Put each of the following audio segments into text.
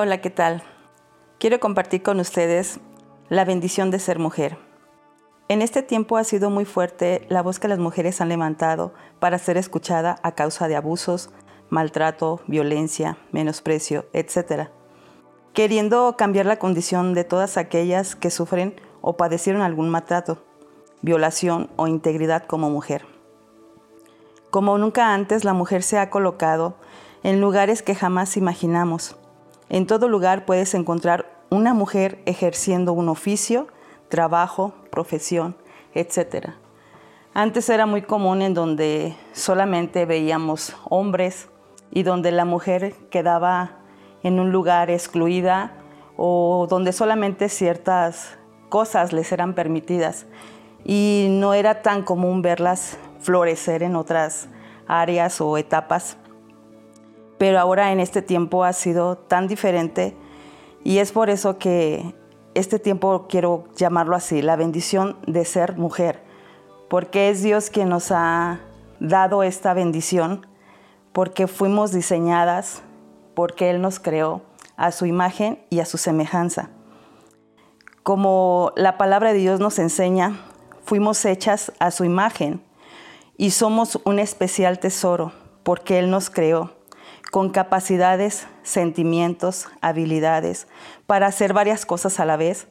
Hola, ¿qué tal? Quiero compartir con ustedes la bendición de ser mujer. En este tiempo ha sido muy fuerte la voz que las mujeres han levantado para ser escuchada a causa de abusos, maltrato, violencia, menosprecio, etc. Queriendo cambiar la condición de todas aquellas que sufren o padecieron algún maltrato, violación o integridad como mujer. Como nunca antes, la mujer se ha colocado en lugares que jamás imaginamos en todo lugar puedes encontrar una mujer ejerciendo un oficio, trabajo, profesión, etc. Antes era muy común en donde solamente veíamos hombres y donde la mujer quedaba en un lugar excluida o donde solamente ciertas cosas les eran permitidas y no era tan común verlas florecer en otras áreas o etapas pero ahora en este tiempo ha sido tan diferente y es por eso que este tiempo quiero llamarlo así, la bendición de ser mujer, porque es Dios quien nos ha dado esta bendición, porque fuimos diseñadas, porque Él nos creó a su imagen y a su semejanza. Como la palabra de Dios nos enseña, fuimos hechas a su imagen y somos un especial tesoro, porque Él nos creó con capacidades, sentimientos, habilidades para hacer varias cosas a la vez.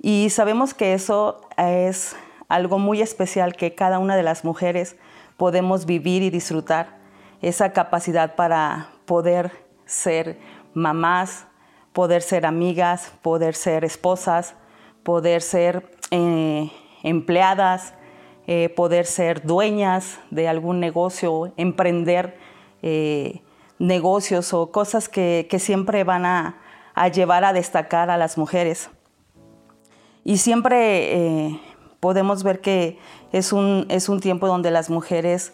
Y sabemos que eso es algo muy especial que cada una de las mujeres podemos vivir y disfrutar, esa capacidad para poder ser mamás, poder ser amigas, poder ser esposas, poder ser eh, empleadas, eh, poder ser dueñas de algún negocio, emprender. Eh, negocios o cosas que, siempre van a, llevar a destacar a las mujeres. Y siempre eh, podemos ver que es un, es un, tiempo donde las mujeres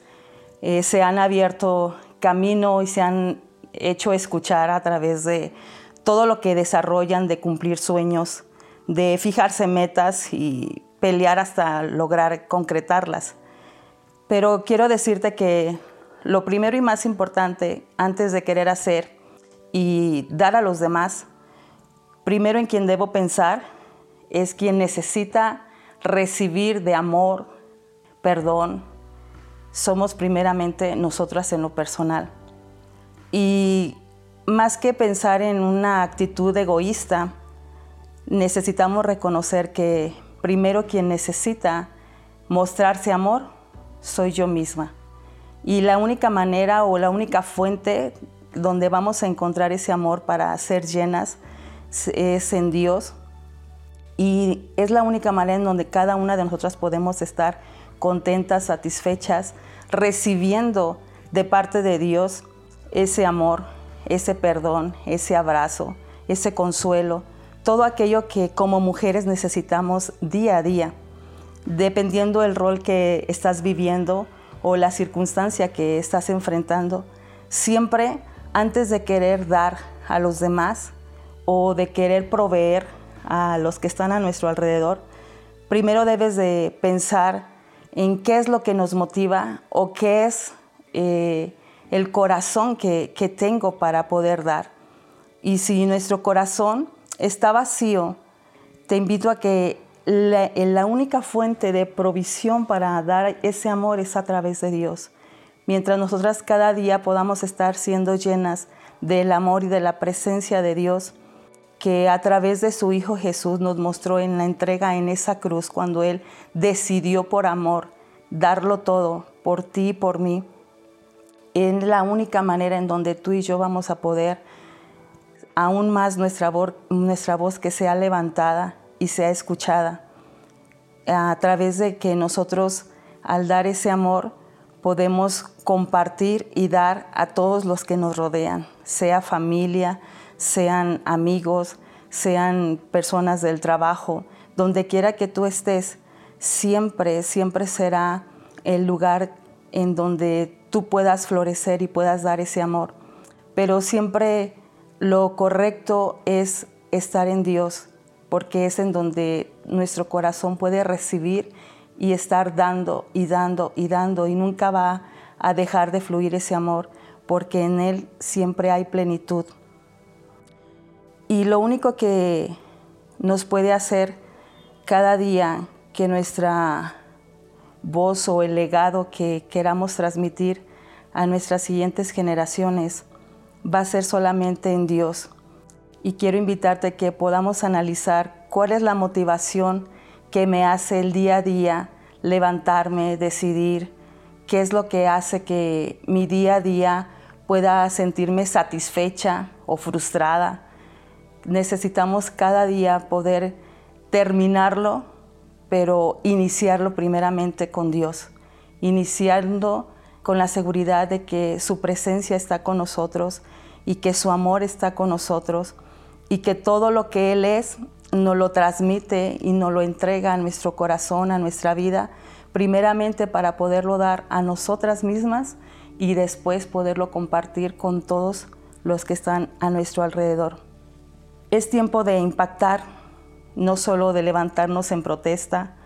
eh, se han abierto camino y se han hecho escuchar a través de todo lo que desarrollan, de cumplir sueños, de fijarse metas y pelear hasta lograr concretarlas. Pero quiero decirte que lo primero y más importante antes de querer hacer y dar a los demás, primero en quien debo pensar es quien necesita recibir de amor, perdón. Somos primeramente nosotras en lo personal. Y más que pensar en una actitud egoísta, necesitamos reconocer que primero quien necesita mostrarse amor soy yo misma. Y la única manera o la única fuente donde vamos a encontrar ese amor para ser llenas es en Dios. Y es la única manera en donde cada una de nosotras podemos estar contentas, satisfechas, recibiendo de parte de Dios ese amor, ese perdón, ese abrazo, ese consuelo, todo aquello que como mujeres necesitamos día a día, dependiendo del rol que estás viviendo o la circunstancia que estás enfrentando, siempre antes de querer dar a los demás o de querer proveer a los que están a nuestro alrededor, primero debes de pensar en qué es lo que nos motiva o qué es eh, el corazón que, que tengo para poder dar. Y si nuestro corazón está vacío, te invito a que la, única fuente de provisión para dar ese amor es a través de Dios. Mientras nosotras cada día podamos estar siendo llenas del amor y de la presencia de Dios, que a través de su Hijo Jesús nos mostró en la entrega en esa cruz, cuando Él decidió por amor darlo todo por ti y por mí. Es la única manera en donde tú y yo vamos a poder aún más nuestra nuestra voz que sea levantada y sea escuchada. A través de que nosotros al dar ese amor podemos compartir y dar a todos los que nos rodean, sea familia, sean amigos, sean personas del trabajo, donde quiera que tú estés, siempre, siempre será el lugar en donde tú puedas florecer y puedas dar ese amor. Pero siempre lo correcto es estar en Dios, porque es en donde nuestro corazón puede recibir y estar dando y dando y dando y nunca va a dejar de fluir ese amor, porque en Él siempre hay plenitud. Y lo único que nos puede hacer cada día que nuestra voz o el legado que queramos transmitir a nuestras siguientes generaciones va a ser solamente en Dios. Y quiero invitarte que podamos analizar cuál es la motivación que me hace el día a día levantarme, decidir, qué es lo que hace que mi día a día pueda sentirme satisfecha o frustrada. Necesitamos cada día poder terminarlo, pero iniciarlo primeramente con Dios, iniciando con la seguridad de que su presencia está con nosotros y que su amor está con nosotros y que todo lo que Él es nos lo transmite y nos lo entrega a nuestro corazón, a nuestra vida, primeramente para poderlo dar a nosotras mismas y después poderlo compartir con todos los que están a nuestro alrededor. Es tiempo de impactar, no solo de levantarnos en protesta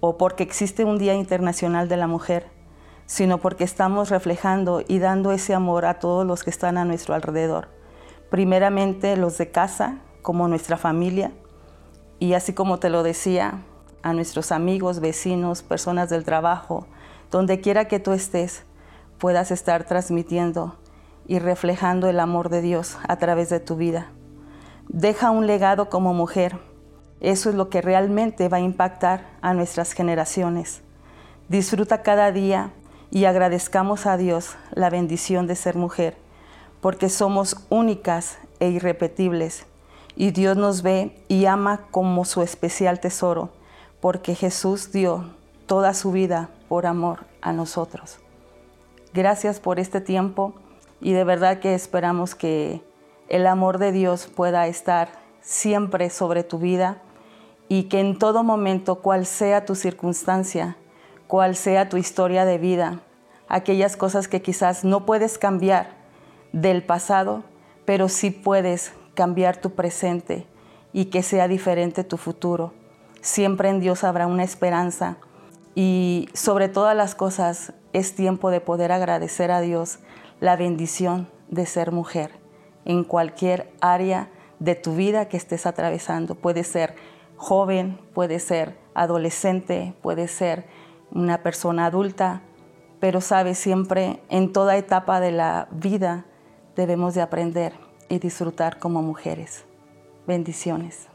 o porque existe un Día Internacional de la Mujer, sino porque estamos reflejando y dando ese amor a todos los que están a nuestro alrededor. Primeramente los de casa, como nuestra familia, y así como te lo decía, a nuestros amigos, vecinos, personas del trabajo, donde quiera que tú estés, puedas estar transmitiendo y reflejando el amor de Dios a través de tu vida. Deja un legado como mujer. Eso es lo que realmente va a impactar a nuestras generaciones. Disfruta cada día y agradezcamos a Dios la bendición de ser mujer, porque somos únicas e irrepetibles y Dios nos ve y ama como su especial tesoro, porque Jesús dio toda su vida por amor a nosotros. Gracias por este tiempo y de verdad que esperamos que el amor de Dios pueda estar siempre sobre tu vida y que en todo momento, cual sea tu circunstancia, cual sea tu historia de vida, aquellas cosas que quizás no puedes cambiar del pasado, pero sí puedes cambiar tu presente y que sea diferente tu futuro. Siempre en Dios habrá una esperanza y sobre todas las cosas es tiempo de poder agradecer a Dios la bendición de ser mujer en cualquier área de tu vida que estés atravesando. Puede ser joven, puede ser adolescente, puede ser una persona adulta, pero sabes, siempre en toda etapa de la vida debemos de aprender y disfrutar como mujeres. Bendiciones.